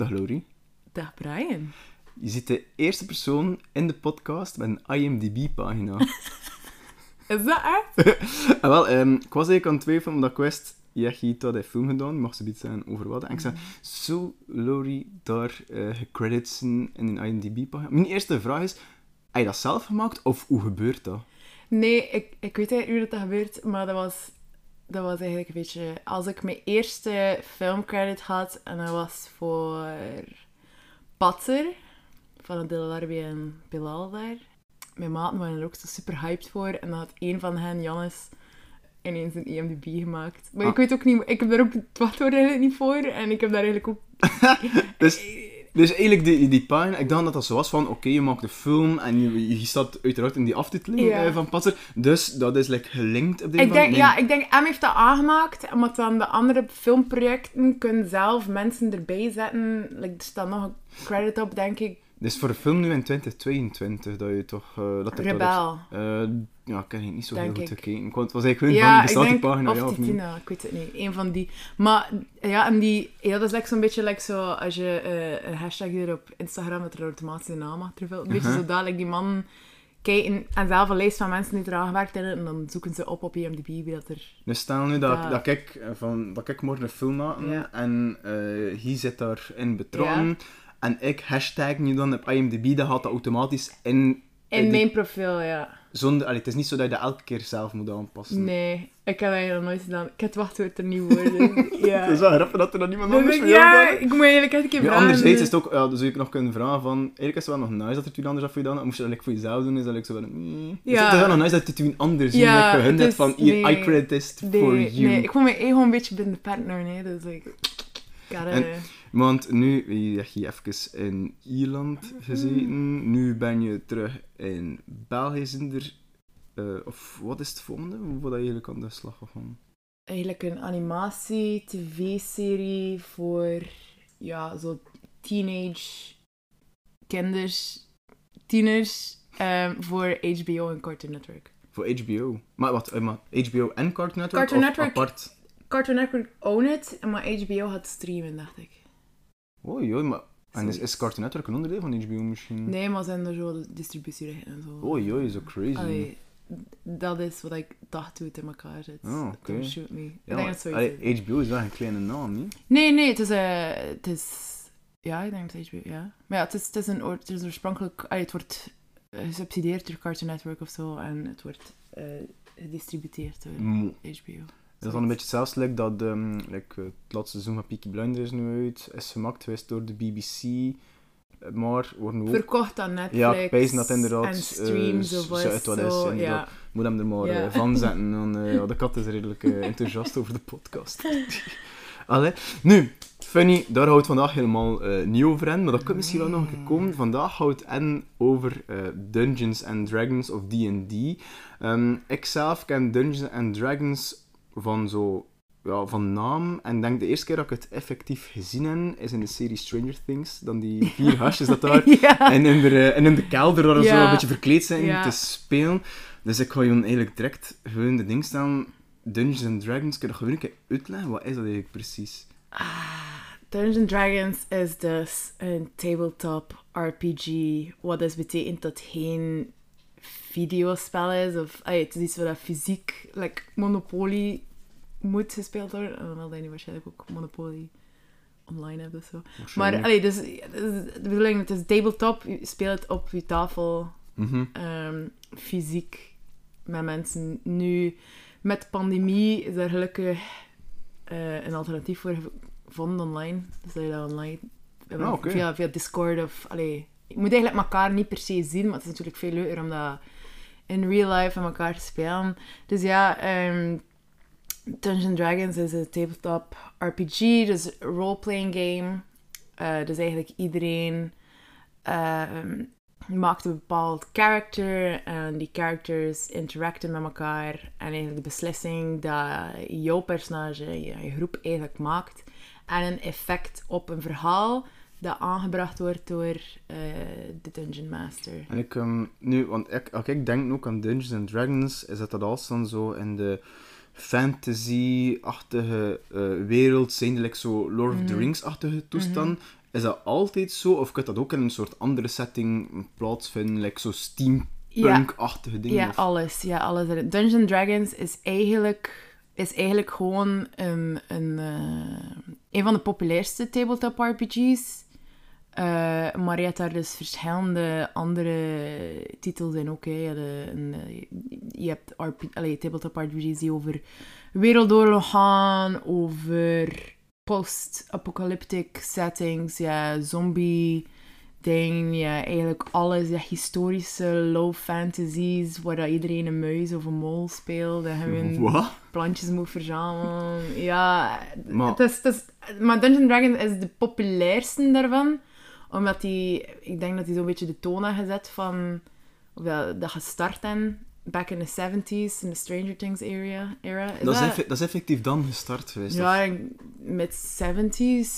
Dag Lori. Dag Brian. Je ziet de eerste persoon in de podcast met een IMDb-pagina. Is dat echt? en wel, ehm, ik was eigenlijk aan het twijfelen omdat ik wist, je dat film gedaan, mag ze iets zeggen over wat. En ik zei, zo Lori daar uh, gecredit zijn in een IMDb-pagina? Mijn eerste vraag is, heb je dat zelf gemaakt of hoe gebeurt dat? Nee, ik, ik weet eigenlijk hoe dat gebeurt, maar dat was, dat was eigenlijk een beetje... Als ik mijn eerste filmcredit had, en dat was voor Patser, van Larbi en Bilal daar. Mijn maten waren er ook zo super hyped voor, en dan had een van hen, Jannes, ineens een IMDb gemaakt. Maar ik Ah. weet ook niet... Ik heb daar ook het wachtwoord eigenlijk niet voor, en ik heb daar eigenlijk ook... Dus, dus eigenlijk die, die pagina, ik dacht dat dat zo was van, oké, je maakt de film en je, je staat uiteraard in die aftiteling eh, van Patser. Dus dat is like, gelinkt op die Ik denk, Nee. ja, ik denk, M heeft dat aangemaakt, maar dan de andere filmprojecten kunnen zelf mensen erbij zetten. Like, er staat nog een credit op, denk ik. Dus voor de film nu in 2022, dat je toch... eh dat Rebel. eh, ja, ik heb niet zo heel goed gekeken. Het was eigenlijk gewoon Ja, van, ik bestaat die pagina, of ja of niet? Titina, ik weet het niet. Een van die. Maar ja, en die, ja dat is like zo'n beetje like zo, als je eh, een hashtag hier op Instagram automatisch een naam achter. Een beetje Uh-huh. zo dadelijk die man kijken en zelf een lijst van mensen die eraan gewerkt hebben en dan zoeken ze op op IMDb wie dat er... Dus stel nu dat, Ja. dat, ik, eh, van, dat ik morgen een film maak Ja. en eh hij zit daarin betrokken en ik hashtag nu dan op IMDb, dan gaat dat automatisch in... In die- mijn profiel, ja. Zonder, allee, het is niet zo dat je dat elke keer zelf moet aanpassen. Nee, ik heb dat nog nooit gedaan. Ik heb het wachtwoord er niet dus ja. Het is wel grappig dat er dan niemand Dus anders ik- ja, gedaan ik moet eigenlijk echt een keer Ja, vragen. anderzijds dus- is het ook, ja, dus zou ik nog kunnen vragen van, eigenlijk is het wel nog nice dat er toen anders af voor je dan, moest je dat like, voor jezelf doen, is dat like, zo van, mm. Ja. Het is wel nog nice dat je toen anders doen, Ja, like, hun net van, nee. I credit this Nee, for you. nee, ik voel me gewoon een beetje binnen de partner, nee. Dus ik... En- Want nu heb je even in Ierland gezeten, nu ben je terug in België, zijn er, eh, of wat is het volgende? Hoe dat je eigenlijk aan de slag gegaan? Eigenlijk een animatie, tv-serie voor, ja, zo teenage kinders, tieners, ehm, voor HBO en Cartoon Network. Voor HBO. Maar wat, eh, maar HBO en Cartoon Network? Cartoon of Network. apart? Cartoon Network own it, maar HBO had streamen, dacht ik. Oei, oei, maar... En is, Cartoon Network een onderdeel van HBO misschien? Nee, maar zijn er zo de distributierechten en zo. Oei, oei, zo crazy. Allee, dat is wat ik dacht hoe het in elkaar zit. Oh, oké. Shoot me. Ja, ik denk maar, dat het zoiets allee, is. HBO is wel een kleine naam, niet? Nee, nee, het is... eh het is ja, ik denk dat HBO, ja. Maar ja, het is, het is, een, het is oorspronkelijk... allee, het wordt eh, gesubsidieerd door Cartoon Network of zo. En het wordt eh, gedistributeerd door. HBO. Dat is dan een beetje hetzelfde like dat ehm, like, eh, het laatste seizoen van Peaky Blinders nu uit is gemaakt geweest door de BBC. eh, Maar worden we ook... Verkocht aan Netflix. Ja, ik wijs dat inderdaad, En streams eh, of zo uit wat is, moet hem er maar eh, van zetten. Dan, eh, ja, de kat is redelijk eh, enthousiast over de podcast. Allee. Nu, funny, daar houdt vandaag helemaal eh, niet over in, maar dat kan misschien wel nog een keer komen. Vandaag houdt en over eh, Dungeons and Dragons of D&D. Ehm, ik zelf ken Dungeons and Dragons van zo... Ja, van naam. En denk de eerste keer dat ik het effectief gezien heb, is in de serie Stranger Things. Dan die vier hasjes dat daar ja. en in de, en in de kelder waar ze Ja. een beetje verkleed zijn Ja. te spelen. Dus ik ga je eigenlijk direct gewoon de ding staan. Dungeons and Dragons, kun je dat gewoon een keer uitleggen? Wat is dat eigenlijk precies? Dungeons Dragons is dus een tabletop RPG. Wat dus betekent dat geen videospel is. Of, allee, het is iets waar dat fysiek, like Monopoly, moet gespeeld worden. En dan wil je waarschijnlijk ook Monopoly online hebben of zo. Maar allee, dus, dus de bedoeling, het is tabletop. Je speelt het op je tafel Mhm. ehm, fysiek met mensen. Nu, met de pandemie is er gelukkig eh, een alternatief voor gevonden online. Dus dat je dat online Ah, via, via Discord of... Allee, je moet eigenlijk elkaar niet per se zien, maar het is natuurlijk veel leuker om dat in real life met elkaar te spelen. Dus ja, ehm Dungeons Dragons is een tabletop RPG, dus role-playing game. Eh, dus eigenlijk iedereen ehm, maakt een bepaald character en die characters interacten met elkaar. En eigenlijk de beslissing dat jouw personage, je, je groep eigenlijk maakt, en een effect op een verhaal dat aangebracht wordt door eh, de Dungeon Master. En ik, ehm, nu, want ik, als ik denk ook aan Dungeons and Dragons, is dat dat alles dan zo in de fantasy-achtige eh, wereld, like zo Lord of the Mhm. Rings-achtige toestand. is dat altijd zo? Of kan dat ook in een soort andere setting plaatsvinden? Like zo Ja. steampunk-achtige dingen? Ja, of- alles. Ja, alles. Dungeons Dragons is eigenlijk, is eigenlijk gewoon een, een, eh, een van de populairste tabletop RPG's. Eh, maar je hebt daar dus verschillende andere titels in ook. Hè. Je, hebt, een, je hebt RP, allee, tabletop RPG's die over wereldoorlog gaan, over post-apocalyptic settings, ja, zombie ding, ja, eigenlijk alles, ja, historische low fantasies, waar dat iedereen een muis of een mol speelt, en gewoon Wat? plantjes moet verzamelen. Ja, Maar- het is, het is, maar Dungeons Dragons is de populairste daarvan, omdat die, ik denk dat die zo'n beetje de toon heeft gezet van, of dat, dat gestart en back in the 70s, in de Stranger Things area. era. Is Dat is, effe- dat is effectief dan gestart geweest. of? ja, met 70s,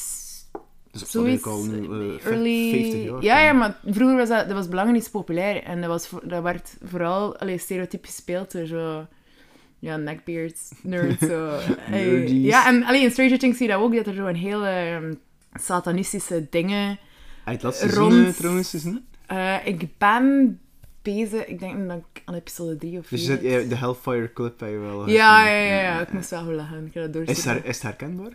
Dus zoiets. al nu, eh, early... 50 jaar. Ja, ja, maar vroeger was dat, dat was belangrijk niet zo populair. En dat, was, dat werd vooral allee, stereotyp gespeeld door zo... Ja, neckbeards, nerds, zo. Ja, en alleen in Stranger Things zie je dat ook, dat er zo een hele ehm, satanistische dingen... Het laatste rond- seizoen eh, trouwens gezien? Eh, ik ben bezig, ik denk dat ik aan episode 3 of 4 Dus je zet, ja, de Hellfire Club heb je wel ja, ja, ja, ja, ik moest wel goed lachen. Ik dat Is her- is het herkenbaar?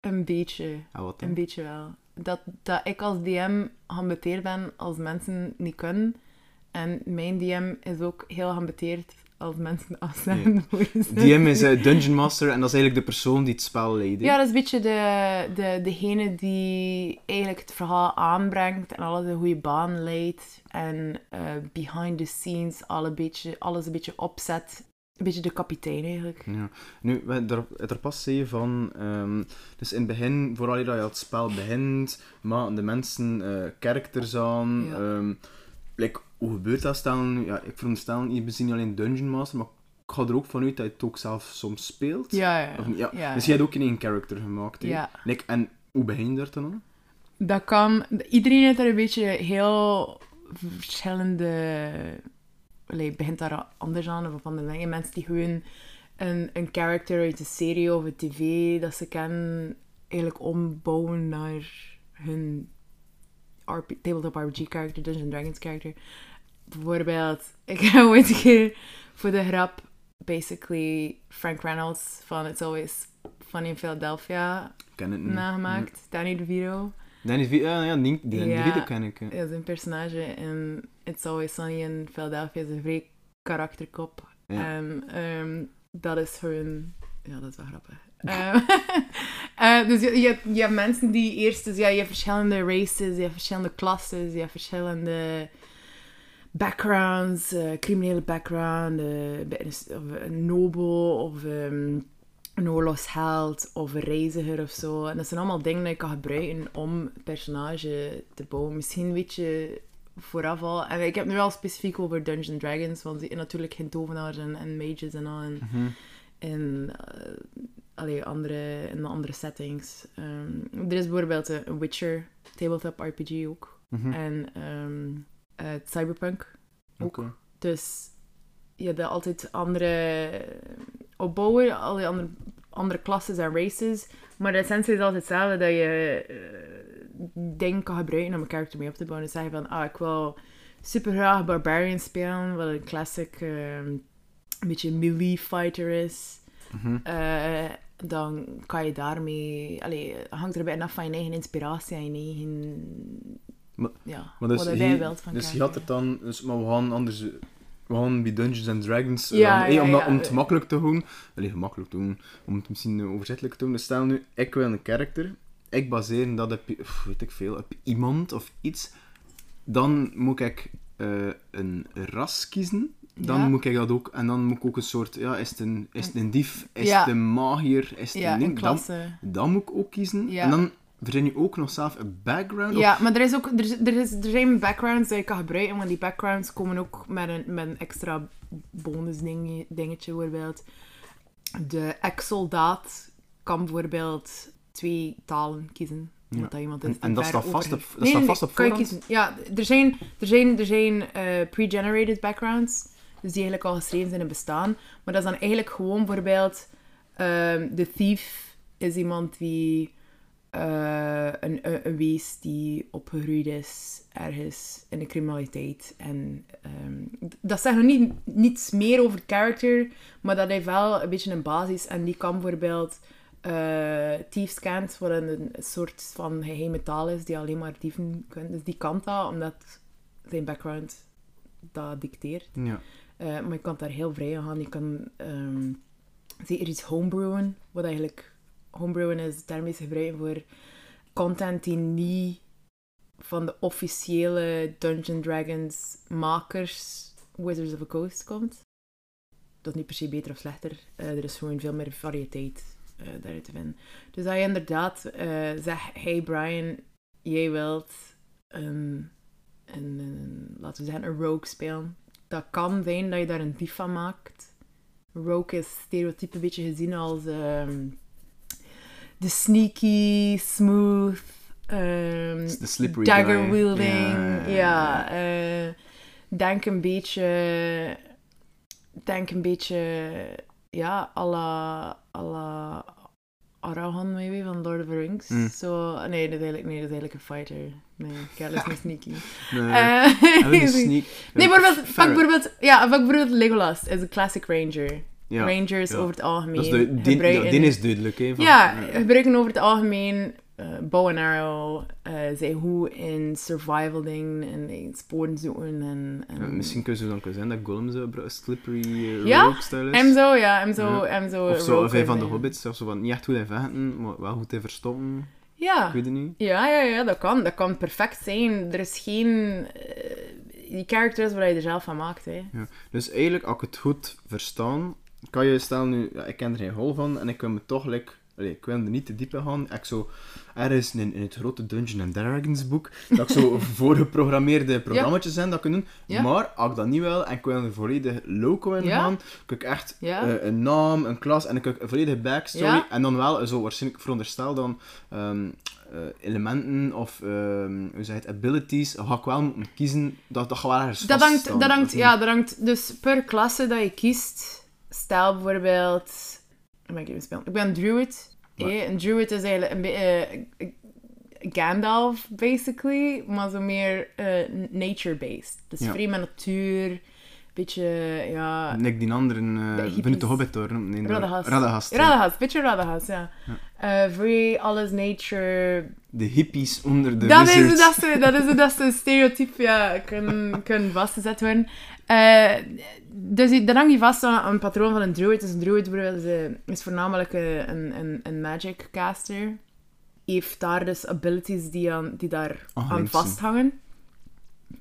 Een beetje. Ah, wat dan? Een beetje wel. Dat, dat ik als DM geambeteerd ben als mensen niet kunnen. En mijn DM is ook heel geambeteerd als mensen voor ze. DM is eh, Dungeon Master en dat is eigenlijk de persoon die het spel leidt. Ja, dat is een beetje de, de, degene die eigenlijk het verhaal aanbrengt en alles een goede baan leidt. En eh, behind the scenes alle beetje, alles een beetje opzet. Een beetje de kapitein eigenlijk. Ja. Nu, we- er, er pas zei je van... ehm, dus in het begin, vooral dat je het spel begint, maken de mensen eh characters aan. Ja. ehm, like, hoe gebeurt dat? Stellen, ja, ik veronderstel, je bent niet alleen Dungeon Master, maar ik ga er ook vanuit dat je het ook zelf soms speelt. Ja, ja. Of ja. ja. Dus je hebt ook in één character gemaakt. Ja. Like, en hoe begin je daar dan aan? Dat kan... Iedereen heeft daar een beetje heel verschillende... Allee, begint daar anders aan of andere dingen. Mensen die gewoon een, een character uit een serie of een tv dat ze kennen, eigenlijk ombouwen naar hun RP, tabletop RPG character, Dungeons Dragons character. Bijvoorbeeld, ik heb ooit een keer voor de grap basically Frank Reynolds van It's Always Funny in Philadelphia Ik ken het niet. nagemaakt. Danny DeVito. Danny DeVito, ja, ja, Ja. DeVito ken ik. Ja, zijn personage in It's Always Sunny in Philadelphia is een vrij karakterkop. Ja. En ehm, dat is hun... Ja, dat is wel grappig. Ehm, eh, dus je, je, hebt, je hebt mensen die eerst... Dus ja, je hebt verschillende races, je hebt verschillende klassen, je hebt verschillende backgrounds, eh, criminele background, eh, een- of een nobel of ehm, een oorlogsheld of een reiziger of zo. En dat zijn allemaal dingen die je kan gebruiken om een personage te bouwen. Misschien weet je vooraf al... En ik heb nu wel specifiek over Dungeons Dragons, want je hebt natuurlijk geen tovenaars en, en mages en al. En, Mhm. Allee, andere, in andere settings. Ehm, er is bijvoorbeeld een Witcher tabletop RPG ook. Mhm. En eh, Cyberpunk ook. Dus je hebt altijd andere opbouwen, al die andere, andere klasses en races. Maar de essentie is altijd hetzelfde, dat je eh, dingen kan gebruiken om een character mee op te bouwen. Dus zeg je van, ah, ik wil super graag Barbarian spelen, wat een classic, ehm, een beetje melee fighter is. Mhm. Eh, dan kan je daarmee... Allee, hangt er bijna af van je eigen inspiratie en je eigen... Maar- ja, Maar dus, wat jij wilt van dus je had het dan, dus, maar we gaan anders, we gaan bij Dungeons and Dragons, Ja, dan, ja, om, dat- ja. om het gemakkelijk te doen, allee, gemakkelijk te doen, om het misschien overzichtelijk te doen, dus stel nu, ik wil een karakter, ik baseer dat op, weet ik veel, op iemand of iets, dan moet ik eh, een ras kiezen, dan Ja. moet ik dat ook, en dan moet ik ook een soort, ja, is het een, is het een dief, is Ja. het een magier, is het Ja, een ding, dan, dan moet ik ook kiezen, en dan verzin je ook nog zelf een background, Ja, maar er, is ook, er, is, er, is, er zijn backgrounds die je kan gebruiken, maar die backgrounds komen ook met een, met een extra bonus ding, dingetje. Bijvoorbeeld, de ex-soldaat kan bijvoorbeeld twee talen kiezen. Ja. Dat iemand En- en dat staat vast op- dat staat vast op voorhand? Ja, er zijn, er zijn, er zijn eh, pre-generated backgrounds, dus die eigenlijk al geschreven zijn en bestaan. Maar dat is dan eigenlijk gewoon bijvoorbeeld, ehm, de thief is iemand die eh, een, een, wees die opgegroeid is ergens in de criminaliteit. En ehm, dat zegt nog niet, niets meer over character, maar dat heeft wel een beetje een basis. En die kan bijvoorbeeld eh thieves kent, wat een, een soort van geheime taal is die alleen maar dieven kunnen. Dus die kan dat, omdat zijn background dat dicteert. Ja. Eh, maar je kan daar heel vrij in gaan. Je kan ehm, zeker iets homebrewen. Wat eigenlijk homebrewen is, term is gebruiken voor content die niet van de officiële Dungeon Dragons makers Wizards of the Coast komt. Dat is niet per se beter of slechter. Eh, er is gewoon veel meer variëteit eh daaruit te vinden. Dus dat je inderdaad zegt, hey Brian, jij wilt een, een, laten we zeggen, een rogue spelen. Dat kan zijn dat je daar een dief van maakt. Rogue is stereotype een beetje gezien als ehm, de sneaky, smooth, slippery dagger wielding. Ja, eh, denk een beetje, denk een beetje, ja, à la, à la Arahan maybe van Lord of the Rings. Mm. Zo, nee, dat is eigenlijk, nee, dat is eigenlijk een fighter. Nee, Kel is niet sneaky. Nee. Een sneak? Nee, bijvoorbeeld, pak bijvoorbeeld, ja, pak bijvoorbeeld Legolas is een classic ranger. Ja. Rangers ja. over het algemeen Dat is de, die, gebruiken- ja, is duidelijk, hè. Van, ja, gebruiken over het algemeen eh bow and arrow, eh zijn hoe in survival dingen en in sporen zoeken en... en ja, misschien kun je dan kunnen zijn dat Gollum zo slippery uh, Ja, rogue-style is. Hem zo, ja, hem zo, Ja. hem zo... Of zo, rogue of hij van de hobbits, of zo van, niet echt goed in vechten, maar wel goed in verstoppen. Ja. Ik weet het niet. Ja, ja, ja, dat kan. Dat kan perfect zijn. Er is geen... die character is waar je er zelf van maakt, hè. Ja. Dus eigenlijk, als ik het goed verstaan, kan je stellen nu, ja, ik ken er geen hol van en ik wil me toch, like, allee, ik wil er niet te diep in gaan. Ik zo ergens in, in het grote Dungeons and Dragons boek, dat ik zo voorgeprogrammeerde programma's zijn dat ik kan doen. Ja. Maar als ik dat niet wil en ik wil er volledig loco in gaan, kan ik echt eh, een naam, een klas en ik heb een volledige backstory. En dan wel, zo waarschijnlijk veronderstel dan ehm, eh, elementen of ehm, hoe zeg het, abilities, ga ik wel moeten kiezen dat dat gaat wel ergens Dat hangt, dat hangt, ja, dat hangt dus per klasse dat je kiest. Stel bijvoorbeeld... Ben ik? Ik ben druid. Ja. hè. Een druid is eigenlijk een beetje... eh, Gandalf, basically. Maar zo meer eh, nature-based. Dus Ja. vrij met natuur. Beetje, ja... Nek die anderen, De uh, vanuit de Hobbit hoor. Nee, Radagast. Radagast, ja. Radagast, beetje Radagast, ja. Eh vrij, alles nature, De hippies onder de dat is, wizards. dat, is, dat, is, dat is een stereotype, ja, kan, kan vastgezet worden. Eh, dus dat hangt niet vast aan een patroon van een druid. Dus een druid is, eh, is voornamelijk eh, een, een, een magic caster. Heeft daar dus abilities die, aan, die daar Ah, aan vasthangen.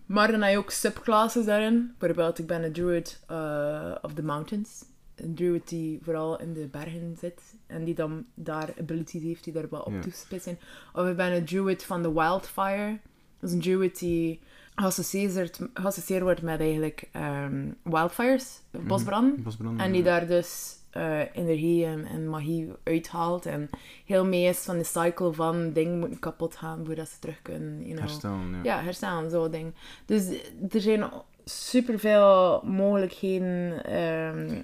Maar dan heb je ook subclasses daarin. Bijvoorbeeld, ik ben een druid eh, of the mountains. Een druid die vooral in de bergen zit. En die dan daar abilities heeft die daar wel op Ja. toespitsen. Of ik ben een druid van de wildfire. Dat is een druid die geassocieerd, wordt met eigenlijk ehm, wildfires, bosbranden. Bosbranden, En die ja. daar dus eh, energie en, en magie uithaalt. En heel mee is van de cycle van dingen moeten kapot gaan voordat ze terug kunnen. You know. Herstellen, ja. Ja, herstaan, zo'n ding. Dus er zijn superveel mogelijkheden. ehm,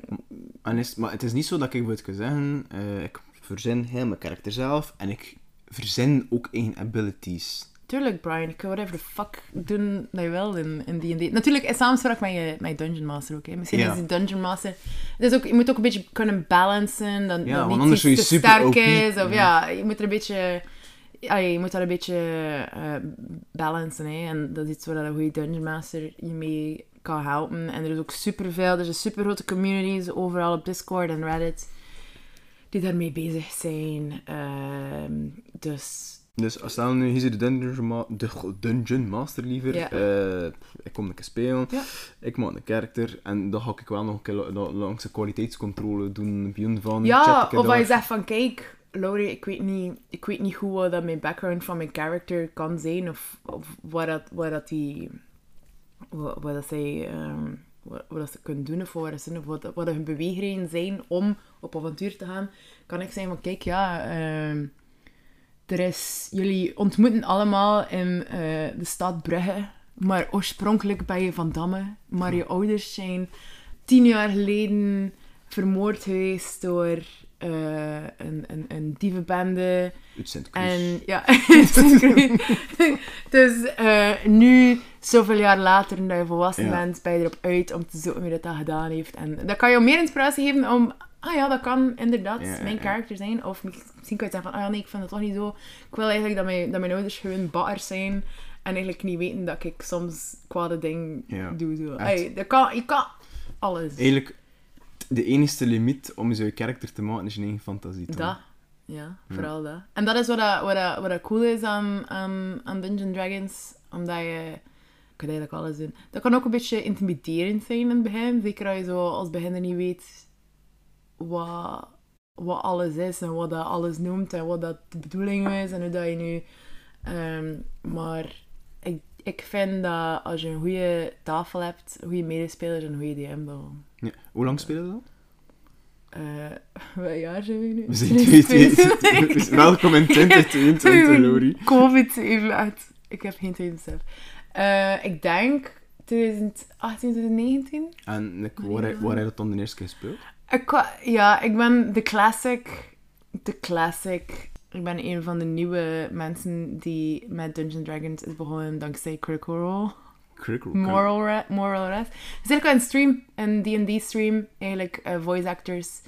En is, maar het is niet zo dat ik wil zeggen, eh, ik verzin heel mijn karakter zelf en ik verzin ook eigen abilities. Tuurlijk, Brian, ik kan whatever the fuck doen dat je wil in, in D&D. Natuurlijk, in samenspraak met je, met je Dungeon Master ook. Hè. Misschien Ja. is die Dungeon Master... Dus ook, je moet ook een beetje kunnen balancen, dat, Ja, dat niet te super sterk OP. is. Of, ja. je moet er een beetje... Ja, je moet daar een beetje eh balancen. Hè. En dat is iets waar een goede Dungeon Master je mee kan helpen. En er is ook superveel... Er zijn super grote communities overal op Discord en Reddit die daarmee bezig zijn. Ehm, dus... Dus als stel nu, hier zit de Dungeon, Ma- de dungeon Master liever. Ja. Eh, ik kom een keer spelen, Ja. ik maak een karakter en dan ga ik wel nog een keer la- la- langs de kwaliteitscontrole doen, beyond van Ja, of als je zegt van kijk, Laurie, ik weet niet, ik weet niet goed wat dat mijn background van mijn character kan zijn of, of wat dat, wat dat die, wat, wat dat zij, ehm, wat, wat ze kunnen doen of wat, ze- wat, wat hun beweegredenen zijn om op avontuur te gaan, kan ik zeggen van kijk, ja, ehm, er is, jullie ontmoeten allemaal in eh, de stad Brugge, maar oorspronkelijk ben je van Damme, maar je ouders zijn tien jaar geleden vermoord geweest door eh, een, een, een dievenbende. Uit sint En ja, dus eh, nu, zoveel jaar later, dat je volwassen Ja. bent, ben je erop uit om te zoeken wie dat, dat gedaan heeft. En dat kan je meer inspiratie geven om, ah ja, dat kan inderdaad Ja, mijn karakter zijn. Of misschien kan je zeggen van, ah ja, nee, ik vind het toch niet zo. Ik wil eigenlijk dat mijn, dat mijn ouders gewoon batters zijn. En eigenlijk niet weten dat ik soms kwade dingen Ja, doe. Zo. dat kan, je kan alles. Eigenlijk, de enige limiet om zo je karakter te maken is je eigen fantasie. toch? Dat. Ja, vooral dat. En dat is wat, dat, wat, dat, wat dat cool is aan, aan, aan Dungeons Dragons. Omdat je... Kan eigenlijk alles doen. Dat kan ook een beetje intimiderend zijn in het begin. Zeker als je zo als beginner niet weet wat, wat alles is en wat dat alles noemt en wat dat de bedoeling is en hoe dat je nu... ehm, maar ik, ik vind dat als je een goede tafel hebt, goede medespelers en een goede DM, dan... Ja. Hoe lang spelen we dat? eh wat jaar zijn we nu? We zijn 2022. Dus welkom in 2022, Lori. Covid even uit. Ik heb geen tijdbesef. Eh ik denk 2018, 2019. En ik, waar, waar hij dat dan de eerste keer gespeeld? Ik, ja, ik ben de classic. De classic. Ik ben een van de nieuwe mensen die met Dungeons Dragons is begonnen dankzij Critical Role. Critical. Moral, Moral Rest. Er eigenlijk wel een stream, een D&D stream, eigenlijk eh, voice actors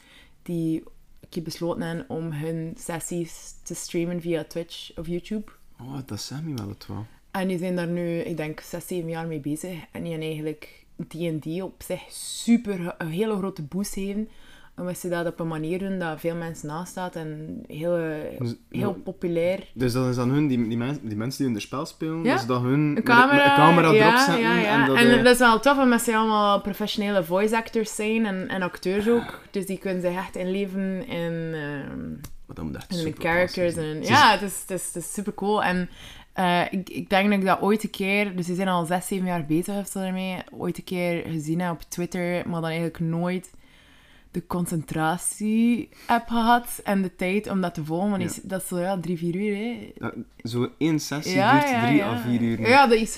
die keer besloten hebben om hun sessies te streamen via Twitch of YouTube. Oh, dat zijn we wel het wel. En die zijn daar nu, ik denk, 6, 7 jaar mee bezig. En die hebben eigenlijk D&D op zich super, een hele grote boost geven. Omdat ze dat op een manier doen dat veel mensen nastaat en heel, Dus- heel ja. populair. Dus dat is dan hun, die, die, mens, die mensen die in het spel spelen, Ja. dus dat hun Een camera, een camera ja, erop zetten. En dat, En eh, dat is wel tof, omdat ze allemaal professionele voice actors zijn en, en acteurs ook. Dus die kunnen zich echt inleven in, ehm, en de super characters. En, ja, het is, het, is, het is super cool. En eh, ik, ik denk dat ik dat ooit een keer, dus ze zijn al zes, zeven jaar bezig of zo daarmee, ooit een keer gezien heb op Twitter, maar dan eigenlijk nooit de concentratie heb gehad en de tijd om dat te volgen. Want Ja. is- dat is zo ja, drie, vier uur. Hè. Ja, zo één sessie duurt drie à vier uur. Ja, dat is,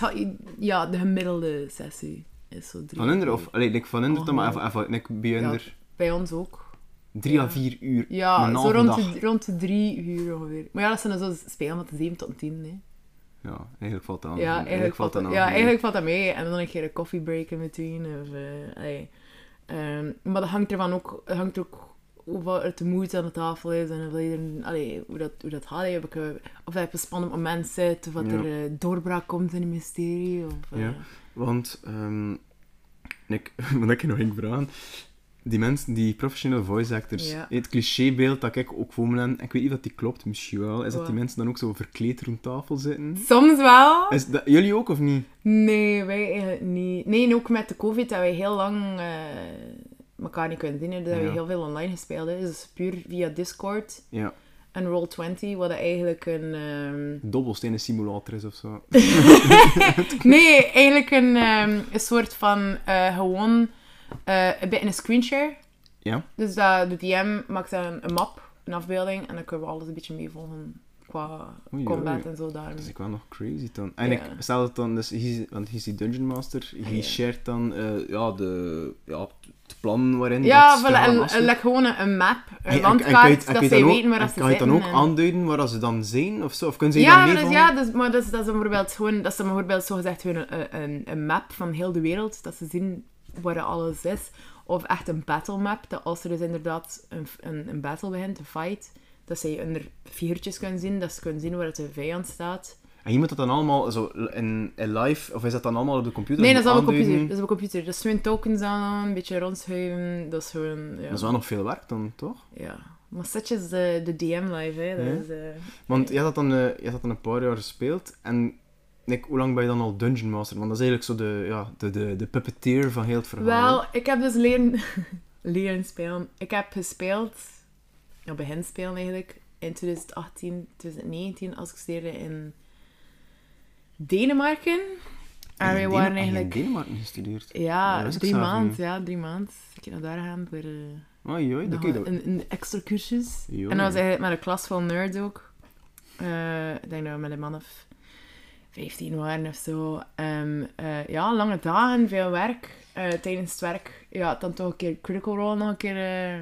ja, de gemiddelde sessie is zo drie. Van Inder, of allee, like van Inder, dan maar Oh, even, even ik bij bij ons ook. drie à vier uur. Ja, zo rond de, rond de drie uur ongeveer. Maar ja, dat zijn dan zo spelen met de 7 tot 10. Hè. Ja, eigenlijk valt dat aan. Ja, eigenlijk valt, dat, ja, eigenlijk valt dat mee. En dan een keer een coffee break in between. Of, allee. Ehm, maar dat hangt ervan ook, hangt ook hoeveel het de moed aan de tafel is en je er, allee, hoe, dat, hoe dat gaat. Heb ik, eh, of dat je op een spannend moment zit, of dat Ja. er eh, doorbraak komt in een mysterie. Of, Ja. Want, ehm ik, wat ik je nog ging vragen, die mensen, die professionele voice actors, Ja. het clichébeeld dat ik ook voor me heb, ik weet niet of die klopt, misschien wel, is dat die mensen dan ook zo verkleed rond tafel zitten. Soms wel. Is dat, jullie ook of niet? Nee, wij eigenlijk niet. Nee, en ook met de COVID dat wij heel lang eh elkaar niet kunnen zien. hè. Dat Ja. we heel veel online gespeeld hebben. Dus puur via Discord Ja, en Roll20, wat eigenlijk een... ehm, dobbelstenen simulator is of zo. Nee, eigenlijk een, ehm, een soort van eh, gewoon eh, een beetje een screenshare. Ja? Dus dat de DM maakt dan een map, een afbeelding, en dan kunnen we alles een beetje meevolgen qua Oei, combat oei. en zo daar. Dat is ik wel nog crazy dan. En ik stel het dan, dus, hij want hij is die Dungeon Master, hij ja. shared dan eh, ja, de, ja, het plan waarin Ja, dat en, en like gewoon een, een map, een En- en- en landkaart, dat zij weten waar ze Kan je het dan ook zitten en- aanduiden waar ze dan zijn of zo? Of kunnen ze Ja, dan meevallen? ja is, maar dat is, dat is bijvoorbeeld gewoon, dat dan bijvoorbeeld zogezegd gewoon een, een, een map van heel de wereld, dat ze zien waar alles is. Of echt een battle map, dat als er dus inderdaad een, een, een battle begint, een fight, dat ze onder figuurtjes kunnen zien, dat ze kunnen zien waar het de vijand staat. En je moet dat dan allemaal zo in, in live, of is dat dan allemaal op de computer? Nee, dat is allemaal computer. Dat is op computer. Dat is gewoon tokens aan, een beetje rondschuiven, dat is gewoon... Ja. Dat is wel nog veel werk dan, toch? Ja. Maar such is de, de DM live, hè. Dat Ja. is, eh, Want je had dat dan, eh, je had dat dan een paar jaar gespeeld en Nick, hoe lang ben je dan al Dungeon Master? Want dat is eigenlijk zo de, ja, de, de, de puppeteer van heel het verhaal. Wel, ik heb dus leren, leren spelen. Ik heb gespeeld, ja, begin spelen eigenlijk, in 2018, 2019, als ik studeerde in Denemarken. En we En waren in eigenlijk... Denemarken gestudeerd. Ja, drie maanden. Ja, drie maanden. Ik heb naar daar gegaan voor eh, Oei, oei, dat kun je een, een extra cursus. En dat was eigenlijk met een klas van nerds ook. Eh, ik denk dat we met een man of 15 waren of zo. Ehm, eh, ja, lange dagen, veel werk. Eh, tijdens het werk, ja, dan toch een keer Critical Role nog een keer eh,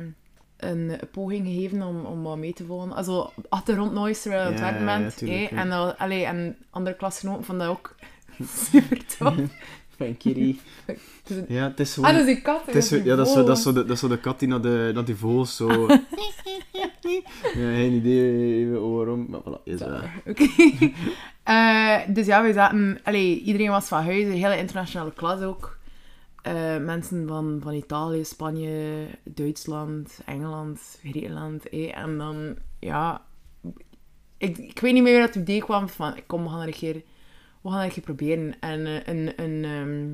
een poging gegeven om, om wat mee te volgen. Also, achtergrond noise terwijl je aan het Ja, werken ja, bent. tuurlijk, hè. ja. En, allee, en andere klasgenoten vonden dat ook super tof. Kiri. Dus- Ja, het is gewoon... ah, dat is die kat. Het is, zo- ja, dat is, zo, dat, is zo de, dat is zo de kat die naar, de, naar die vogels zo... ja, geen idee waarom, maar voilà, is dat. Oké. Eh, dus ja, we zaten... Allee, iedereen was van huis, een hele internationale klas ook. Eh, mensen van, van Italië, Spanje, Duitsland, Engeland, Griekenland. eh. En dan, ja... Ik, ik weet niet meer hoe dat idee kwam van... Kom, we gaan er een keer, we gaan keer proberen. En eh, een... een ehm,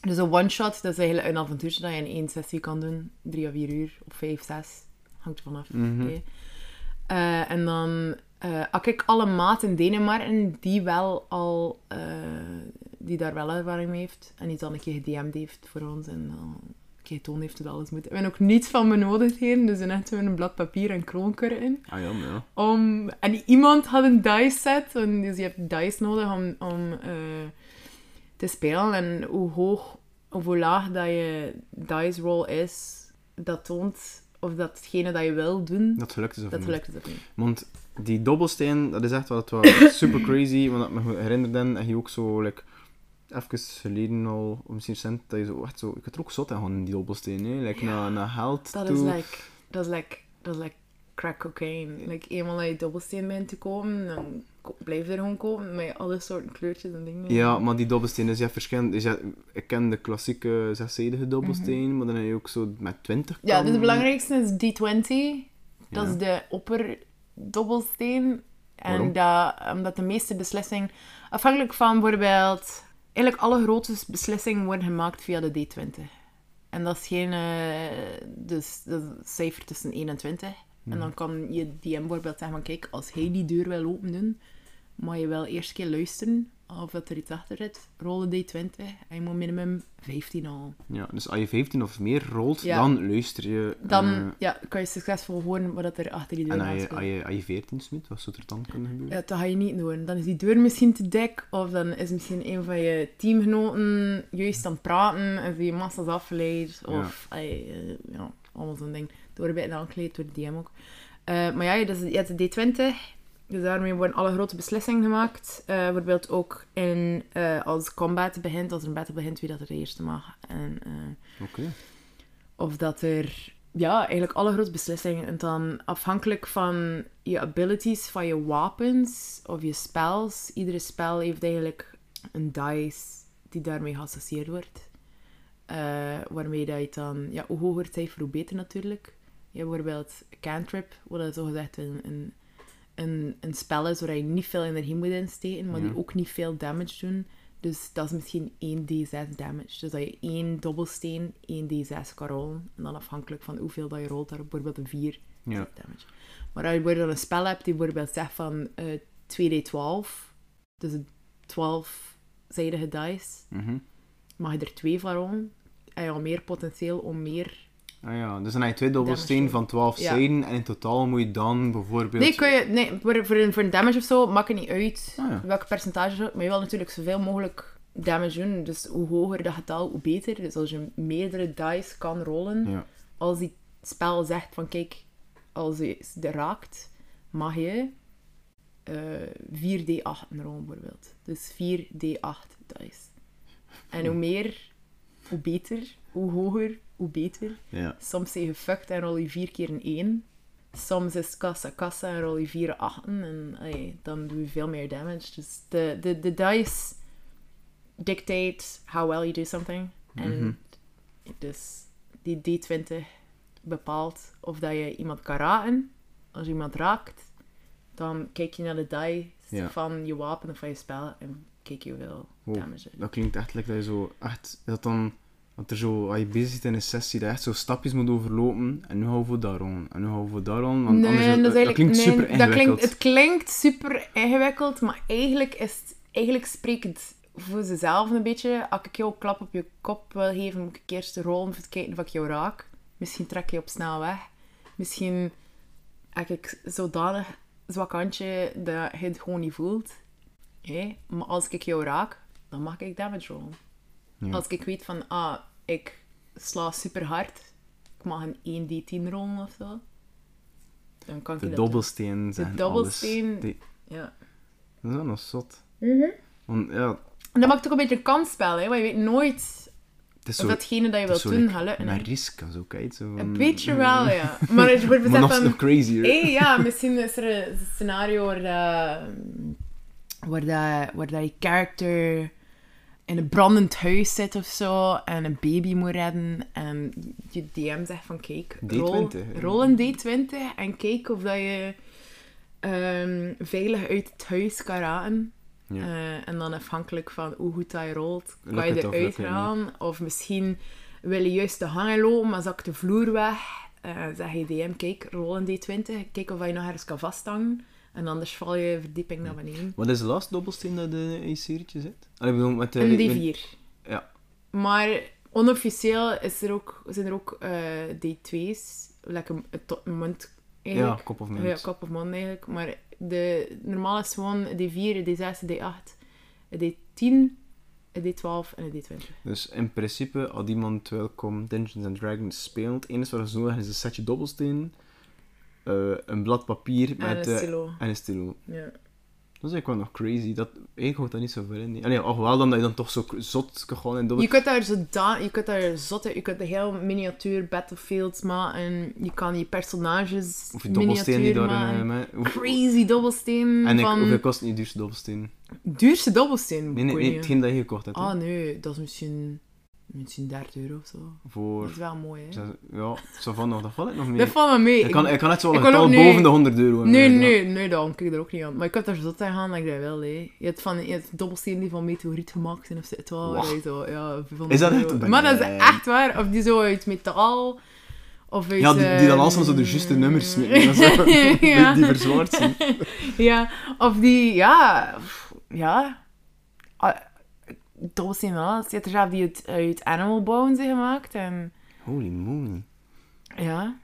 dus een one-shot, dat is eigenlijk een avontuurtje dat je in één sessie kan doen. Drie of vier uur, of vijf, zes. Hangt er vanaf. Mhm. Eh, en dan eh had ik alle maat in Denemarken die wel al die daar wel ervaring mee heeft en die dan een keer gedM'd heeft voor ons en dan keer getoond heeft hoe dat alles moet. We hebben ook niets van benodigdheden, dus we hebben een blad papier en kroonkurken. Ah ja, ja. Om, en iemand had een dice set, en dus je hebt dice nodig om, om eh, te spelen. En hoe hoog of hoe laag dat je dice roll is, dat toont of dat hetgene dat je wil doen, Dat gelukt is of dat niet. gelukt is of niet. Want die dobbelsteen, dat is echt wat wel super crazy. Want dat me herinnerde, en je ook zo, like, even geleden al, of misschien recent, dat je zo echt zo... Ik had er ook zot aan gaan die dobbelsteen, hè. Like, naar, naar geld Dat toe. is like, dat is like, dat is like crack cocaine. Like, eenmaal dat je dobbelsteen bent te komen, dan blijf je er gewoon komen met alle soorten kleurtjes en dingen. Ja, maar die dobbelsteen, je hebt verschillende... Dus je hebt- ik ken de klassieke zeszedige dobbelsteen, maar dan heb je ook zo met 20 Ja, dus de belangrijkste is D20. Dat Ja. is de opperdobbelsteen. En dat, omdat de meeste beslissingen, afhankelijk van bijvoorbeeld, eigenlijk alle grote beslissingen worden gemaakt via de D20. En dat is geen, eh, dus dat is cijfer tussen 1 en 20. En dan kan je DM bijvoorbeeld zeggen van, kijk, als hij die deur wil open doen, mag je wel eerst een keer luisteren of dat er iets achter zit. Rol de D20 en je moet minimum 15 al. Ja, dus als je 15 of meer rolt, Ja. dan luister je... Dan eh, ja, kan je succesvol horen wat er achter die deur en als je, als, je, als je 14 smit, wat zou er dan kunnen gebeuren? Ja, dat ga je niet doen. Dan is die deur misschien te dik, of dan is misschien een van je teamgenoten juist aan het praten en die massas afgeleid, of eh, ja, allemaal zo'n ding. Door bij aangekleed, door de DM ook. Eh, maar ja, dus je hebt de D20, dus daarmee worden alle grote beslissingen gemaakt. Eh, bijvoorbeeld ook in, eh, als combat begint, als er een battle begint, wie dat er de eerste mag. En, eh, Oké. of dat er, ja, eigenlijk alle grote beslissingen. En dan afhankelijk van je abilities, van je wapens of je spells. Iedere spel heeft eigenlijk een dice die daarmee geassocieerd wordt. Eh, waarmee dat je dan, ja, hoe hoger het cijfer, hoe beter natuurlijk. Je hebt bijvoorbeeld cantrip, wat dat zogezegd een, een, een, een spel is waar je niet veel energie moet insteken, maar Ja. die ook niet veel damage doen. Dus dat is misschien 1d6 damage. Dus dat je één dobbelsteen 1d6 kan rollen. En dan afhankelijk van hoeveel dat je rolt, daar bijvoorbeeld een 4 Ja. damage. Maar als je bijvoorbeeld een spel hebt die bijvoorbeeld zegt van eh 2d12, dus een 12-zijdige dice, Mhm. mag je er twee van rollen. En je al meer potentieel om meer... Ah ja, dus dan heb je twee dobbelsteen van 12 Ja. zijden en in totaal moet je dan bijvoorbeeld... Nee, kun je, nee voor, voor, een, voor een damage of zo maakt het niet uit Ah, ja. welk percentage. Maar je wil natuurlijk zoveel mogelijk damage doen. Dus hoe hoger dat getal, hoe beter. Dus als je meerdere dice kan rollen, Ja. als die spel zegt van kijk, als je ze raakt, mag je eh 4d8 rollen bijvoorbeeld. Dus 4d8 dice. En hoe meer, hoe beter. Hoe hoger, hoe beter. Ja. Soms zeg je fucked en rol je vier keer een 1. Soms is kassa kassa en rol je vier achten en dan doe je veel meer damage. Dus de, de, de dice dictate how well you do something. En dus die D20 bepaalt of dat je iemand kan raken. Als je iemand raakt, dan kijk je naar de dice Ja. van je wapen of van je spel en kijk je hoeveel Wow. damage Dat klinkt echt lekker dat je zo echt... Dat dan... Dat er zo, als je bezig zit in een sessie, dat je echt zo stapjes moet overlopen. En nu gaan we voor daar rollen. En nu gaan we voor daar. Want anders, dat, klinkt nee, super dat ingewikkeld. klinkt, het klinkt super ingewikkeld, maar eigenlijk, is het, eigenlijk spreekt het voor zichzelf een beetje. Als ik jou een klap op je kop wil geven, moet ik eerst rollen om te kijken of ik jou raak. Misschien trek je op snel weg. Misschien heb ik zodanig zwak handje dat je het gewoon niet voelt. Hé, Maar als ik jou raak, dan mag ik damage rollen. Ja. Als ik weet van, ah, ik sla super hard ik mag een 1d10 rollen of zo. Dan kan De dobbelsteen De zijn dobbelsteen. alles. Die- doen. Ja. Dat is wel nog zot. Mhm. Want ja, En dat maakt ook een beetje een kansspel, hè. Want je weet nooit is of zo... datgene dat je is wilt doen gaat lukken. hè. Met risico's ook, van- Een beetje wel, ja. Maar het wordt Maar beseft van... nog crazier. Ja, misschien is er een scenario waar dat, waar dat, waar dat je character in een brandend huis zit of zo en een baby moet redden en je DM zegt van kijk, rol, D20, hè? rol een D20 en kijk of dat je ehm, veilig uit het huis kan raken. Ja. Eh, en dan afhankelijk van hoe goed dat je rolt, kan je eruit gaan. Of misschien wil je juist de hangen lopen, maar zakt de vloer weg. Eh zeg je DM, kijk, rol een D20. Kijk of je nog ergens kan vasthangen. En anders val je verdieping naar beneden. Wat is de laatste dobbelsteen dat in je serietje zit? Allee, bedoel, met de... Een D4. Ja. Maar onofficieel is er ook, zijn er ook eh, D2's. Lekker een een mond Ja, eigenlijk. kop of Ja, munt. kop of mond eigenlijk. Maar de, normaal is gewoon een D4, een D6, een D8, een D10, een D12 en een D20. Dus in principe, als iemand welkom Dungeons and Dragons speelt, het enige wat ze nodig hebben is een setje dobbelsteen, eh, een blad papier En met... een eh, stilo. en een stilo. Ja. Dat is eigenlijk wel nog crazy. Dat, ik houdt dat niet zo ver in. Nee. Allee, alhoewel dan dat je dan toch zo zot kan gaan en dobbel... Je kunt daar zo da- je kunt daar zot uit- je kunt een heel miniatuur battlefields maken. Je kan je personages Of je dobbelsteen die eh, Crazy dobbelsteen En ik, van... hoeveel kost die duurste dobbelsteen? Duurste dobbelsteen? Nee, nee, nee, niet. hetgeen dat je gekocht hebt. Ah nee, dat is misschien, misschien 30 euro of zo. Voor... Dat is wel mooi, hè? Ja, zo van nog, dat valt ik nog mee. Dat valt me mee. Ik kan, ik kan net zo wel ik een kan getal nee. boven de 100 euro Nee, hebben, nee, nee, dan kijk ik er ook niet aan. Maar ik heb daar zo tegen gaan dat ik dat wel, hè. Je hebt, van, je hebt dobbelstenen die van meteoriet gemaakt zijn of zo. Het wel, Wow. waar je zo, ja, van Is dat echt? Maar dat is Nee. echt waar. Of die zo uit metaal. Of uit, Ja, die, die dan alsmaar zo de ehm, juiste nummers Ja. Die, verzwaard zijn. Ja, of die, ja, ja. Ah, Dobbelsteen wel. Je hebt er zelf die uit, uit animal bones gemaakt. En Holy moly. ja,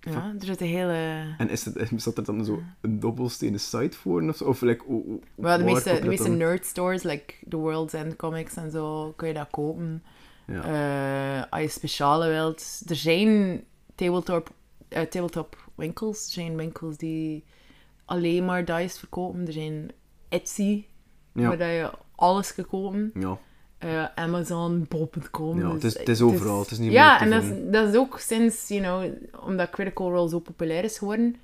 ja, er zit een hele... En is het, zat er dan zo een dobbelstenen site voor? Of, zo? of like, o- o- Wel, de meeste, de meeste nerd stores, like The World's End Comics en zo, kun je dat kopen. Ja. Eh, als je speciale wilt. Er zijn tabletop, eh, tabletop winkels. Er zijn winkels die alleen maar dice verkopen. Er zijn Etsy, Ja. waar dat je alles kan kopen. Ja. Eh, Amazon, bol.com. Ja, dus het is- het is overal, het is niet Ja, en dat is, dat is ook sinds, you know, omdat Critical Role zo populair is geworden,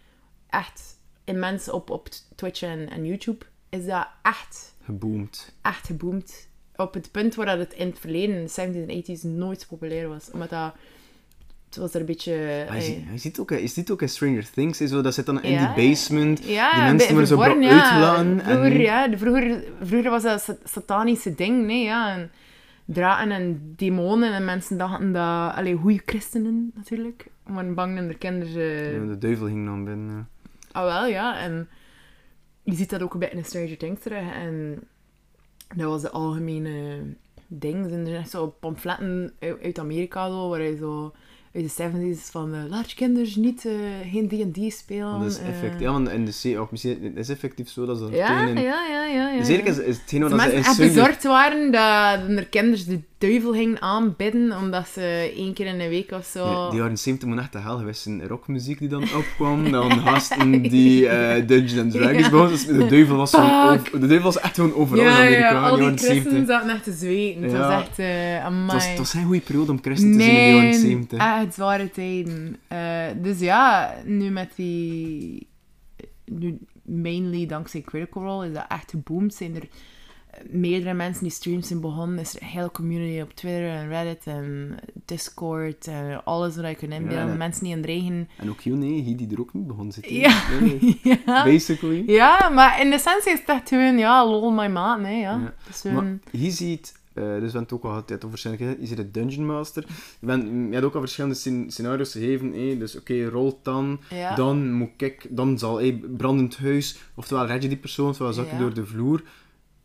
echt immens op, op Twitch en, en YouTube, is dat echt, Geboomd. echt geboomd. Op het punt waar dat het in het verleden, in de 70s en 80s, nooit populair was. Omdat dat, het was er een beetje... Hij eh, ziet, hij ziet ook, je ziet ook in Stranger Things, zo, dat zit dan in Ja, die basement. Ja, die mensen worden zo uitgelaten. Vroeger, En, ja, vroeger, vroeger was dat een sa- satanische ding, nee, ja. En draken en demonen en mensen dachten dat... Allee, goede christenen, natuurlijk. waren bang dat de kinderen... eh, ja, de duivel ging dan binnen. Ah, wel, ja. En je ziet dat ook een beetje in Stranger Things terug. En dat was de algemene ding. Er zijn er echt zo pamfletten uit uit Amerika, zo, waar je zo uit de 70s van eh, laat je kinderen niet eh, geen D&D spelen. Dat is eh. effectief, ja, want in de ook misschien, het is effectief zo dat ze ja, ja, ja, ja, ja. Zeker is, is hetgeen wat ze mensen in bezorgd waren dat er kinderen de duivel gingen aanbidden, omdat ze één keer in de week of zo... Ja, die jaren 70 moet echt de hel geweest zijn. Rockmuziek die dan opkwam, dan gasten die eh Dungeons and Dragons Ja. Dus de duivel was gewoon Fuck. over- de duivel was echt gewoon overal in ja, Amerika ja, in al de die jaren 70. christenen zaten echt te zweten. Het was echt, eh amai. Het was, het was geen goede periode om christen te zien in de jaren Nee, 70. Echt zware tijden. Eh, dus ja, nu met die... Nu, mainly dankzij Critical Role is dat echt geboomd. Zijn er meerdere mensen die streams zijn begonnen. Is er een hele community op Twitter en Reddit en Discord en alles wat je kunt inbeelden. Ja, dat- Mensen die aan het regen. En ook hij die er ook niet begon zitten. Ja. Nee, nee. ja. Basically. ja, maar in essentie is het echt gewoon, ja, lol my maat, nee, ja. Ja. Dus, Maar ehm, je ziet, eh, dus we hebben het ook al gehad over verschillende je ziet de Dungeon Master. Je, bent, je hebt ook al verschillende scen- scenario's gegeven. eh, Dus oké, rolt dan. ja. Dan moet ik, dan zal hij brandend huis, oftewel red je die persoon, oftewel zak je Ja. door de vloer.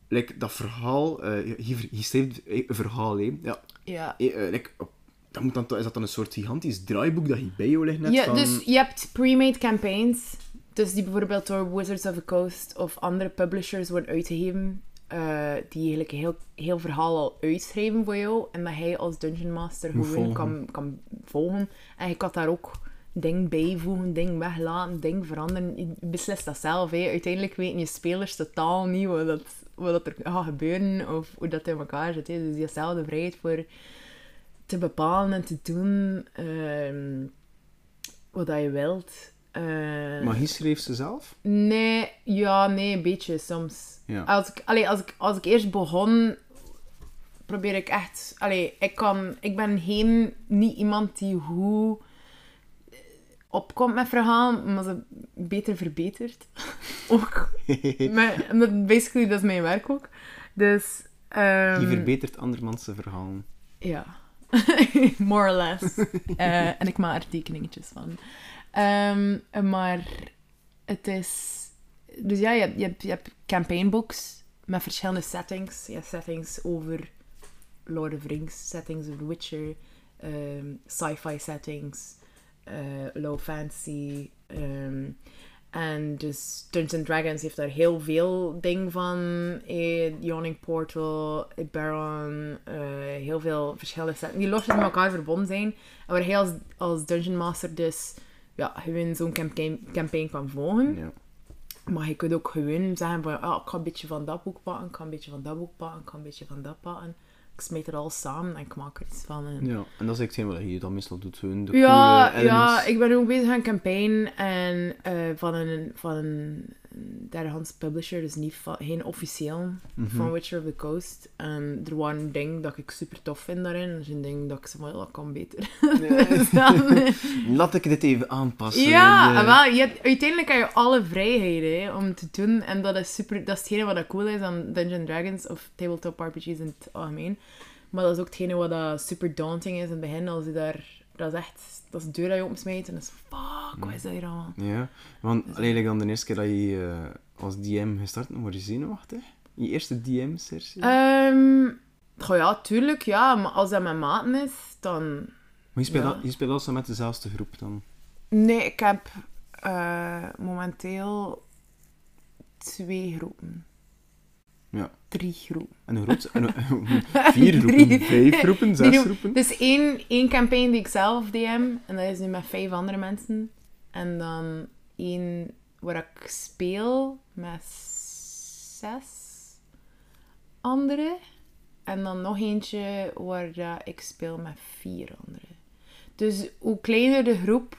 Like, dat verhaal, eh hier, hier een verhaal. Ja, ja. eh, like, op- dat moet dan, is dat dan een soort gigantisch draaiboek dat hier bij jou ligt net Ja, van... dus je hebt pre-made campaigns. Dus die bijvoorbeeld door Wizards of the Coast of andere publishers worden uitgegeven. Eh, die eigenlijk een heel, heel verhaal al uitschrijven voor jou. En dat hij als Dungeon Master Moet gewoon volgen. kan, kan volgen. En je kan daar ook ding bijvoegen, ding weglaten, ding veranderen. Je beslist dat zelf. Hè. Uiteindelijk weten je spelers totaal niet wat, dat, wat dat er gaat gebeuren of hoe dat in elkaar zit. Hè. Dus je hebt zelf de vrijheid voor te bepalen en te doen ehm, wat dat je wilt. Eh, Magie schreef ze zelf? Nee, ja, nee, een beetje soms. Ja. Als ik, allee, als ik, als ik eerst begon, probeer ik echt... Allee, ik, kan, ik ben geen, niet iemand die hoe opkomt met verhalen, maar ze beter verbetert. ook. maar, omdat basically, dat is mijn werk ook. Dus... ehm, Die verbetert andermans verhalen. ja, more or less. Eh, en ik maak er tekeningetjes van. Ehm, maar het is... Dus ja, je hebt, je hebt, je met verschillende settings. Je hebt settings over Lord of Rings, settings over Witcher, ehm, sci-fi settings, eh, low fantasy. ehm, en dus Dungeons Dragons heeft daar heel veel dingen van. Eh, Yawning Portal, Baron, eh, heel veel verschillende settings die los met elkaar verbonden zijn. En waar hij als, als Dungeon Master dus ja, gewoon zo'n campaign, campaign kan volgen. Ja. Maar je kunt ook gewoon zeggen van, ah, ik ga een beetje van dat boek pakken, ik ga een beetje van dat boek pakken, ik ga een beetje van dat pakken. Ik smijt het al samen en ik maak er iets van. En... ja. En dat is eigenlijk wat je dan meestal doet. De Ja, ja, ik ben ook bezig aan een campaign en, eh, van, een, van een derdehands publisher, dus niet van, geen officieel, Mhm. van Witcher of the Coast. En er waren dingen dat ik super tof vind daarin, er zijn dingen dat ik ja, dat kan beter. Dus dan, eh, Laat ik dit even aanpassen. ja, De- en wel, je hebt, uiteindelijk heb je alle vrijheden hè, om te doen. En dat is super, dat is hetgene wat dat cool is aan Dungeons Dragons of tabletop RPG's in het algemeen. Maar dat is ook hetgene wat dat super daunting is in het begin. Als je daar, dat is echt, dat is de deur dat je opensmijt en dat is fuck, wat is dat hier allemaal? Ja, want eigenlijk dan de eerste keer dat je eh, als DM gestart bent, word je zenuwachtig? Je eerste DM-sessie? Ehm goh ja, tuurlijk, ja. Maar als dat mijn maten is, dan... maar je speelt, ja. al, je speelt met dezelfde groep dan? Nee, ik heb eh, momenteel twee groepen. Ja. Drie groepen. En hoe groot? En, hoe- vier groepen? Vijf groepen? Zes groepen? Dus één, één campaign die ik zelf DM, en dat is nu met vijf andere mensen. En dan één waar ik speel met zes anderen. En dan nog eentje waar ik speel met vier anderen. Dus hoe kleiner de groep,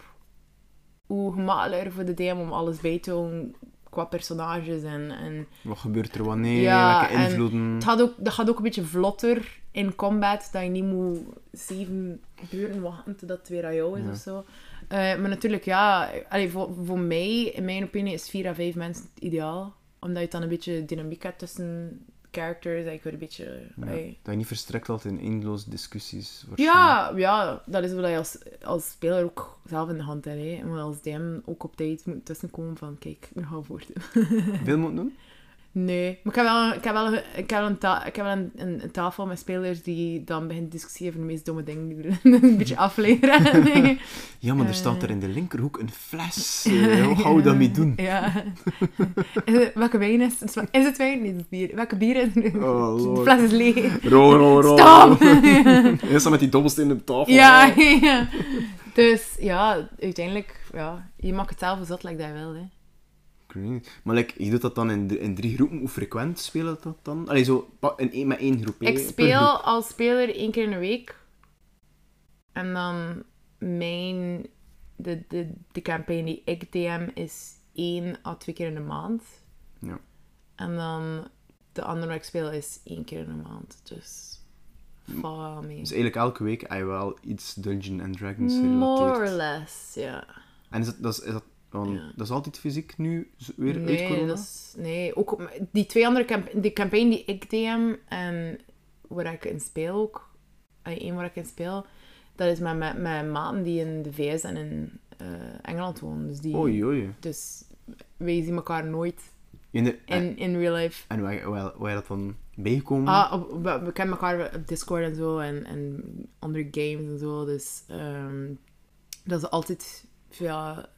hoe gemakkelijker voor de DM om alles bij te houden qua personages en, en Wat gebeurt er wanneer? Ja, welke en invloeden? het gaat ook, dat gaat ook een beetje vlotter in combat, dat je niet moet zeven uren wachten totdat het weer aan jou is Ja. of zo. Eh, maar natuurlijk, ja, allee, voor, voor mij, in mijn opinie, is vier à vijf mensen het ideaal. Omdat je dan een beetje dynamiek hebt tussen characters je kunt een beetje... Ja. Dat je niet verstrekt altijd in eindeloze discussies. Ja, ja, dat is wat je als, als speler ook zelf in de hand hebt. Hè. Maar als DM ook op tijd moet tussenkomen van, kijk, nu gaan we voort. Veel moet doen? Nee, maar ik heb wel, ik heb wel, ik heb wel, een, ta- ik heb wel een, een, tafel met spelers die dan beginnen te discussiëren over de meest domme dingen die een beetje afleveren. Nee. Ja, maar er Eh. staat er in de linkerhoek een fles. Eh, hoe gaan we dat mee doen? Ja. Welke wijn is het? Is het wijn? Nee, het is bier. Welke bier is het? Oh, de fles is leeg. Ro, ro, ro. Stop! Hij staat met die dobbelsteen op tafel. Ja, ja. Dus ja, uiteindelijk, ja, je mag het zelf zo zot like dat je wil. Hè. Maar like, je doet dat dan in, de- in drie groepen. Hoe frequent spelen dat dan? Allee, zo in één, met één groep. Ik speel groep. als speler één keer in de week. En dan mijn... De, de, de campagne die ik DM is één à twee keer in de maand. Ja. En dan de andere waar ik speel is één keer in de maand. Dus val mee. Dus eigenlijk elke week heb je wel iets Dungeon and Dragons More or less, ja. En is dat, dat, is, is dat, want Ja. dat is altijd fysiek nu weer uit Nee, corona? dat is, nee, ook op, die twee andere camp die campagne die ik DM en waar ik in speel ook, één waar ik in speel, dat is met, met, met maten die in de VS en in eh, Engeland wonen. Dus, die, Oei, oei. dus wij zien elkaar nooit In de, in, in real life. En waar, waar, waar je dat dan bijgekomen? Ah, op, we, we kennen elkaar op Discord en zo en, en andere games en zo. Dus ehm, dat is altijd via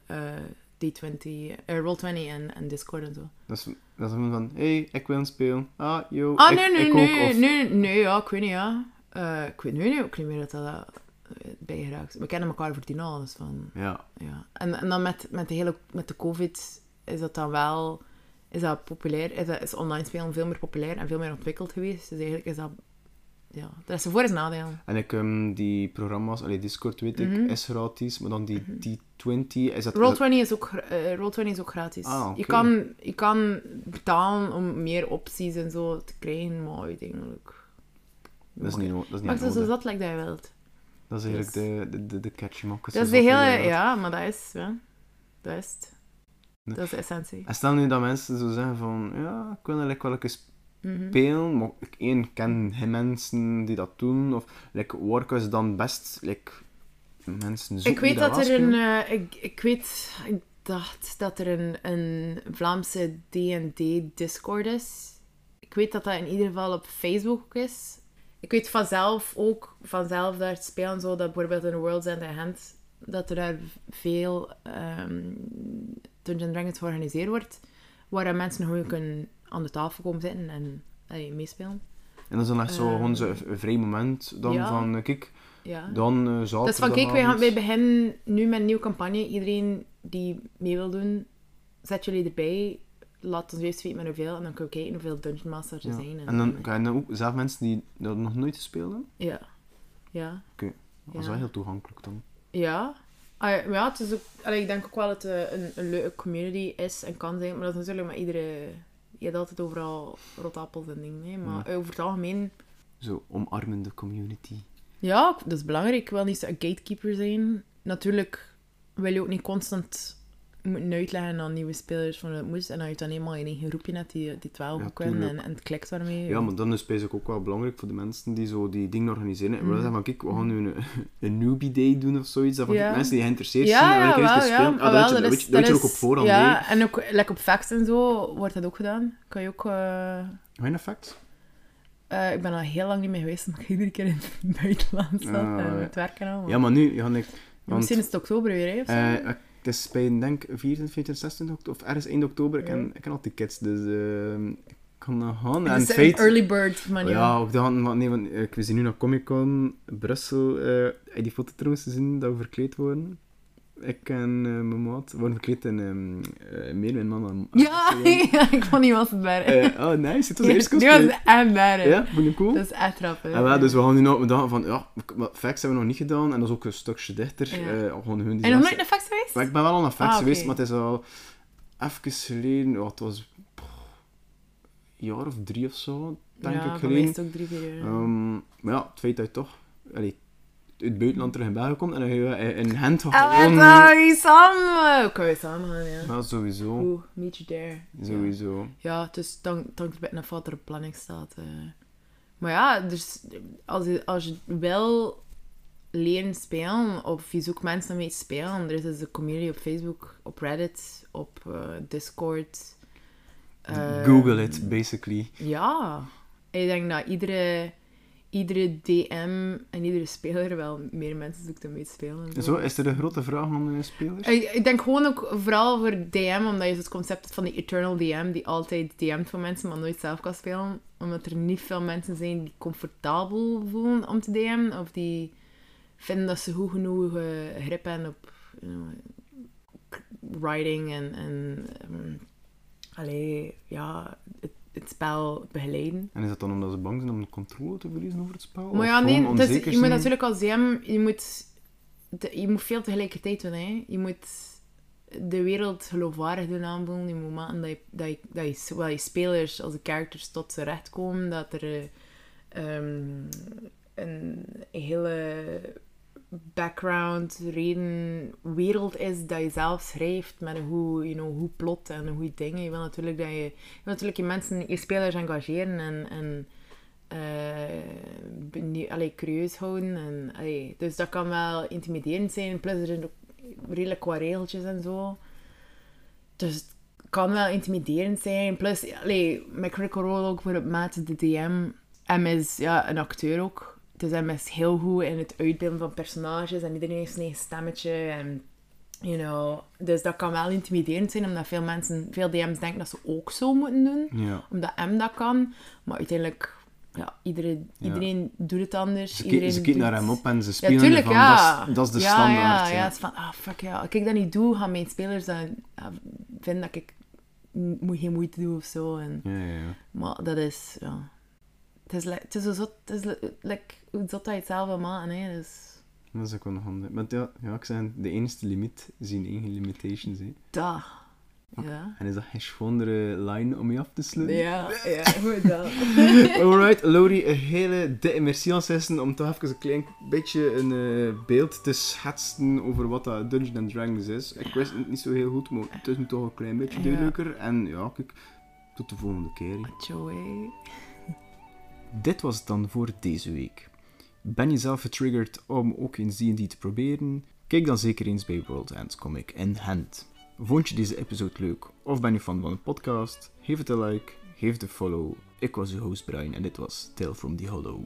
D20, eh, Roll20 en, en Discord en zo. Dat is, Dat is gewoon van, hé, hey, ik wil spelen. Ah, yo, Ah, ik, nee, nee, ik nee, ook. Of, nee, nee, ja, ik weet niet, ja. Eh, ik weet nu ook niet meer dat dat uh, bijgeraakt is. We kennen elkaar voor al, dus van, Ja, ja. En, en dan met, met, de hele, met de covid is dat dan wel, is dat populair, is, dat, is online spelen veel meer populair en veel meer ontwikkeld geweest. Dus eigenlijk is dat, ja, dat is voor is nadeel. en ik, ehm, die programma's, allee, Discord weet ik, Mhm. is gratis, maar dan die T20, is dat... Roll20 is ook, eh, Roll20 is ook gratis. Ah, je, kan, je kan betalen om meer opties en zo te krijgen, maar uiteindelijk... Dat is niet, dat is niet Maar is nodig. dus dat like dat je wilt. Dat is eigenlijk de, de, de, de catchy. Dat is de hele... Ja, maar dat is... Ja, dat is het. Nee. Dat is de essentie. En stel nu dat mensen zo zeggen van, ja, ik wil eigenlijk wel eens Mhm. spelen, maar ik één, ken geen mensen die dat doen, of like, is dan best like, mensen zoeken Ik weet dat er een... eh, ik, ik weet... Ik dacht dat er een, een Vlaamse D&D Discord is. Ik weet dat dat in ieder geval op Facebook ook is. Ik weet vanzelf ook, vanzelf daar spelen, zo dat bijvoorbeeld in World's End Hand, dat er daar veel ehm Dungeons Dragons georganiseerd wordt, waar mensen gewoon kunnen aan de tafel komen zitten en allee, meespelen. En dat is dan echt zo eh, gewoon een vrij moment dan ja. van, eh, kijk, Ja. dan eh zaterdag. Dat is van, kijk, wij, gaan, wij beginnen nu met een nieuwe campagne. Iedereen die mee wil doen, zet jullie erbij. Laat ons eerst weten met hoeveel. En dan kunnen we kijken hoeveel Dungeon Masters er Ja. zijn. En dan kan je ook zelf mensen die dat nog nooit gespeeld hebben. Ja. Ja. Dat is wel heel toegankelijk dan. Ja. Ah, ja, maar ja, het is ook, allee, ik denk ook wel dat het een, een leuke community is en kan zijn. Maar dat is natuurlijk met iedere... Je hebt altijd overal rotappels en dingen. Hè. Maar over het algemeen... Zo, omarmende community. Ja, dat is belangrijk. Ik wil niet een gatekeeper zijn. Natuurlijk wil je ook niet constant moeten uitleggen aan nieuwe spelers van het moest. En als je dan eenmaal in één groepje hebt die, die het wel Ja, goed kunnen en, en het klikt daarmee. Ja, maar dan is het ook wel belangrijk voor de mensen die zo die dingen organiseren. En we Mhm. zeggen van, kijk, we gaan nu een, een newbie day doen of zoiets. Dat Ja. mensen die geïnteresseerd Ja, zijn, en ja, eens ja. spelen. Ah, dat weet je- dat je- ook op voorhand Ja, mee. en ook like op facts en zo wordt dat ook gedaan. Kan je ook... eh, Geen effect? eh, ik ben al heel lang niet meer geweest, omdat ik iedere keer in het buitenland zat Ah, en ja. met werken al. Ja, maar nu ga ik... Want, Misschien is het oktober weer, hè, of zo. eh, het is bij, denk, 24, 25, 26 oktober, of ergens eind oktober. Ik ken, ik ken al tickets, dus eh, ik kan dat gaan. Het En is het een early bird manier. Ja, ook dat, want, nee, want eh, ik zie nu naar Comic Con Brussel. je die foto trouwens gezien dat we verkleed worden? Ik en eh, mijn maat worden verkleed in eh, meer mijn man dan. Ja, ja, ik vond iemand het bij. Eh, oh, nice. Het was de eerste Die cosplay. was echt bij. Ja, vond cool? Dat is echt grappig. En wel, dus we gaan nu nog we dachten van, ja, facts hebben we nog niet gedaan en dat is ook een stukje dichter. Ja. eh, gewoon hun die En nog nooit naar Fax geweest? Maar ik ben wel al naar facts Ah, geweest, maar het is al even geleden, ja, het was een jaar of drie of zo, denk ja, ik geleden. het ook drie, vier jaar. Ehm, maar ja, het feit dat je toch allee, het buitenland terug in België komt en dat je eh, in Gent gewoon... wat zou je samen? Hoe kan je samen gaan, ja. Ja, sowieso. Oeh, meet you there. Ja. Sowieso. Ja, dus dan het een beetje af wat er op planning staat. eh. Maar ja, dus als je, als je wil leren spelen, of je zoekt mensen mee te spelen, er is dus een community op Facebook, op Reddit, op eh, Discord. Eh, Google it, basically. Ja, ik denk dat iedere, iedere DM en iedere speler wel meer mensen zoekt om mee te spelen. en Zo, is er een grote vraag aan de spelers? ik, ik denk gewoon ook vooral voor DM, omdat je het concept hebt van die Eternal DM, die altijd DM't voor mensen, maar nooit zelf kan spelen. Omdat er niet veel mensen zijn die comfortabel voelen om te DM'en, of die vinden dat ze goed genoeg eh, grip hebben op you know, writing en, en allee, ja, het, het spel begeleiden. En is dat dan omdat ze bang zijn om de controle te verliezen over het spel? Maar ja, nee, dus je moet natuurlijk als DM, je moet, je moet veel tegelijkertijd doen. Hè. Je moet de wereld geloofwaardig doen aanvoelen. Je moet maken dat je, dat je, dat je, je spelers als de characters tot z'n recht komen. Dat er eh, ehm, een hele background, reden, wereld is dat je zelf schrijft met goed, you know, goed plot en goede dingen. Je wil natuurlijk dat je, natuurlijk je mensen, je spelers engageren en, en benieu- allee, curieus houden. En, dus dat kan wel intimiderend zijn. Plus er zijn ook redelijk qua regeltjes en zo. Dus het kan wel intimiderend zijn. Plus, allee, met Critical Role ook voor het de DM. M is ja, een acteur ook. Dus hem is heel goed in het uitbeelden van personages. En iedereen heeft zijn eigen stemmetje. En You know, dus dat kan wel intimiderend zijn, omdat veel mensen, veel DM's denken dat ze ook zo moeten doen. Ja. Omdat M dat kan. Maar uiteindelijk, ja, iedereen, Ja. iedereen doet het anders. Ze, iedereen ze kijken naar hem op en ze Ja, spelen tuurlijk, van, ja. dat, is, de ja, standaard. Ja, Ja, ja. het is van, ah, fuck ja. Als ik dat niet doe, gaan mijn spelers dan vinden dat ik moet geen moeite doe of zo. En, ja, ja, ja. maar dat is, ja... Het is, het is zo zot, het is li- like, hoe zot dat je het zelf wil maken, hè. Dus, Dat is ook wel nog handig. Maar ja, ja, ik zeg, de enige limiet zien eigen limitations. Hè. dat. Ja. En is dat geen schonere line om je af te sluiten? Ja, ja, goed dat. Alright, Laurie, een hele dikke merci aan om toch even een klein beetje een eh, beeld te schetsen over wat dat Dungeons and Dragons is. Ik wist het niet zo heel goed, maar het is nu toch een klein beetje Ja. duidelijker. En ja, kijk, tot de volgende keer. Joey. Dit was het dan voor deze week. Ben je zelf getriggerd om ook eens D&D te proberen? Kijk dan zeker eens bij World End Comic in Hand. Vond je deze episode leuk of ben je fan van de podcast? Geef het een like, geef het een follow. Ik was uw host Brian en dit was Tale from the Hollow.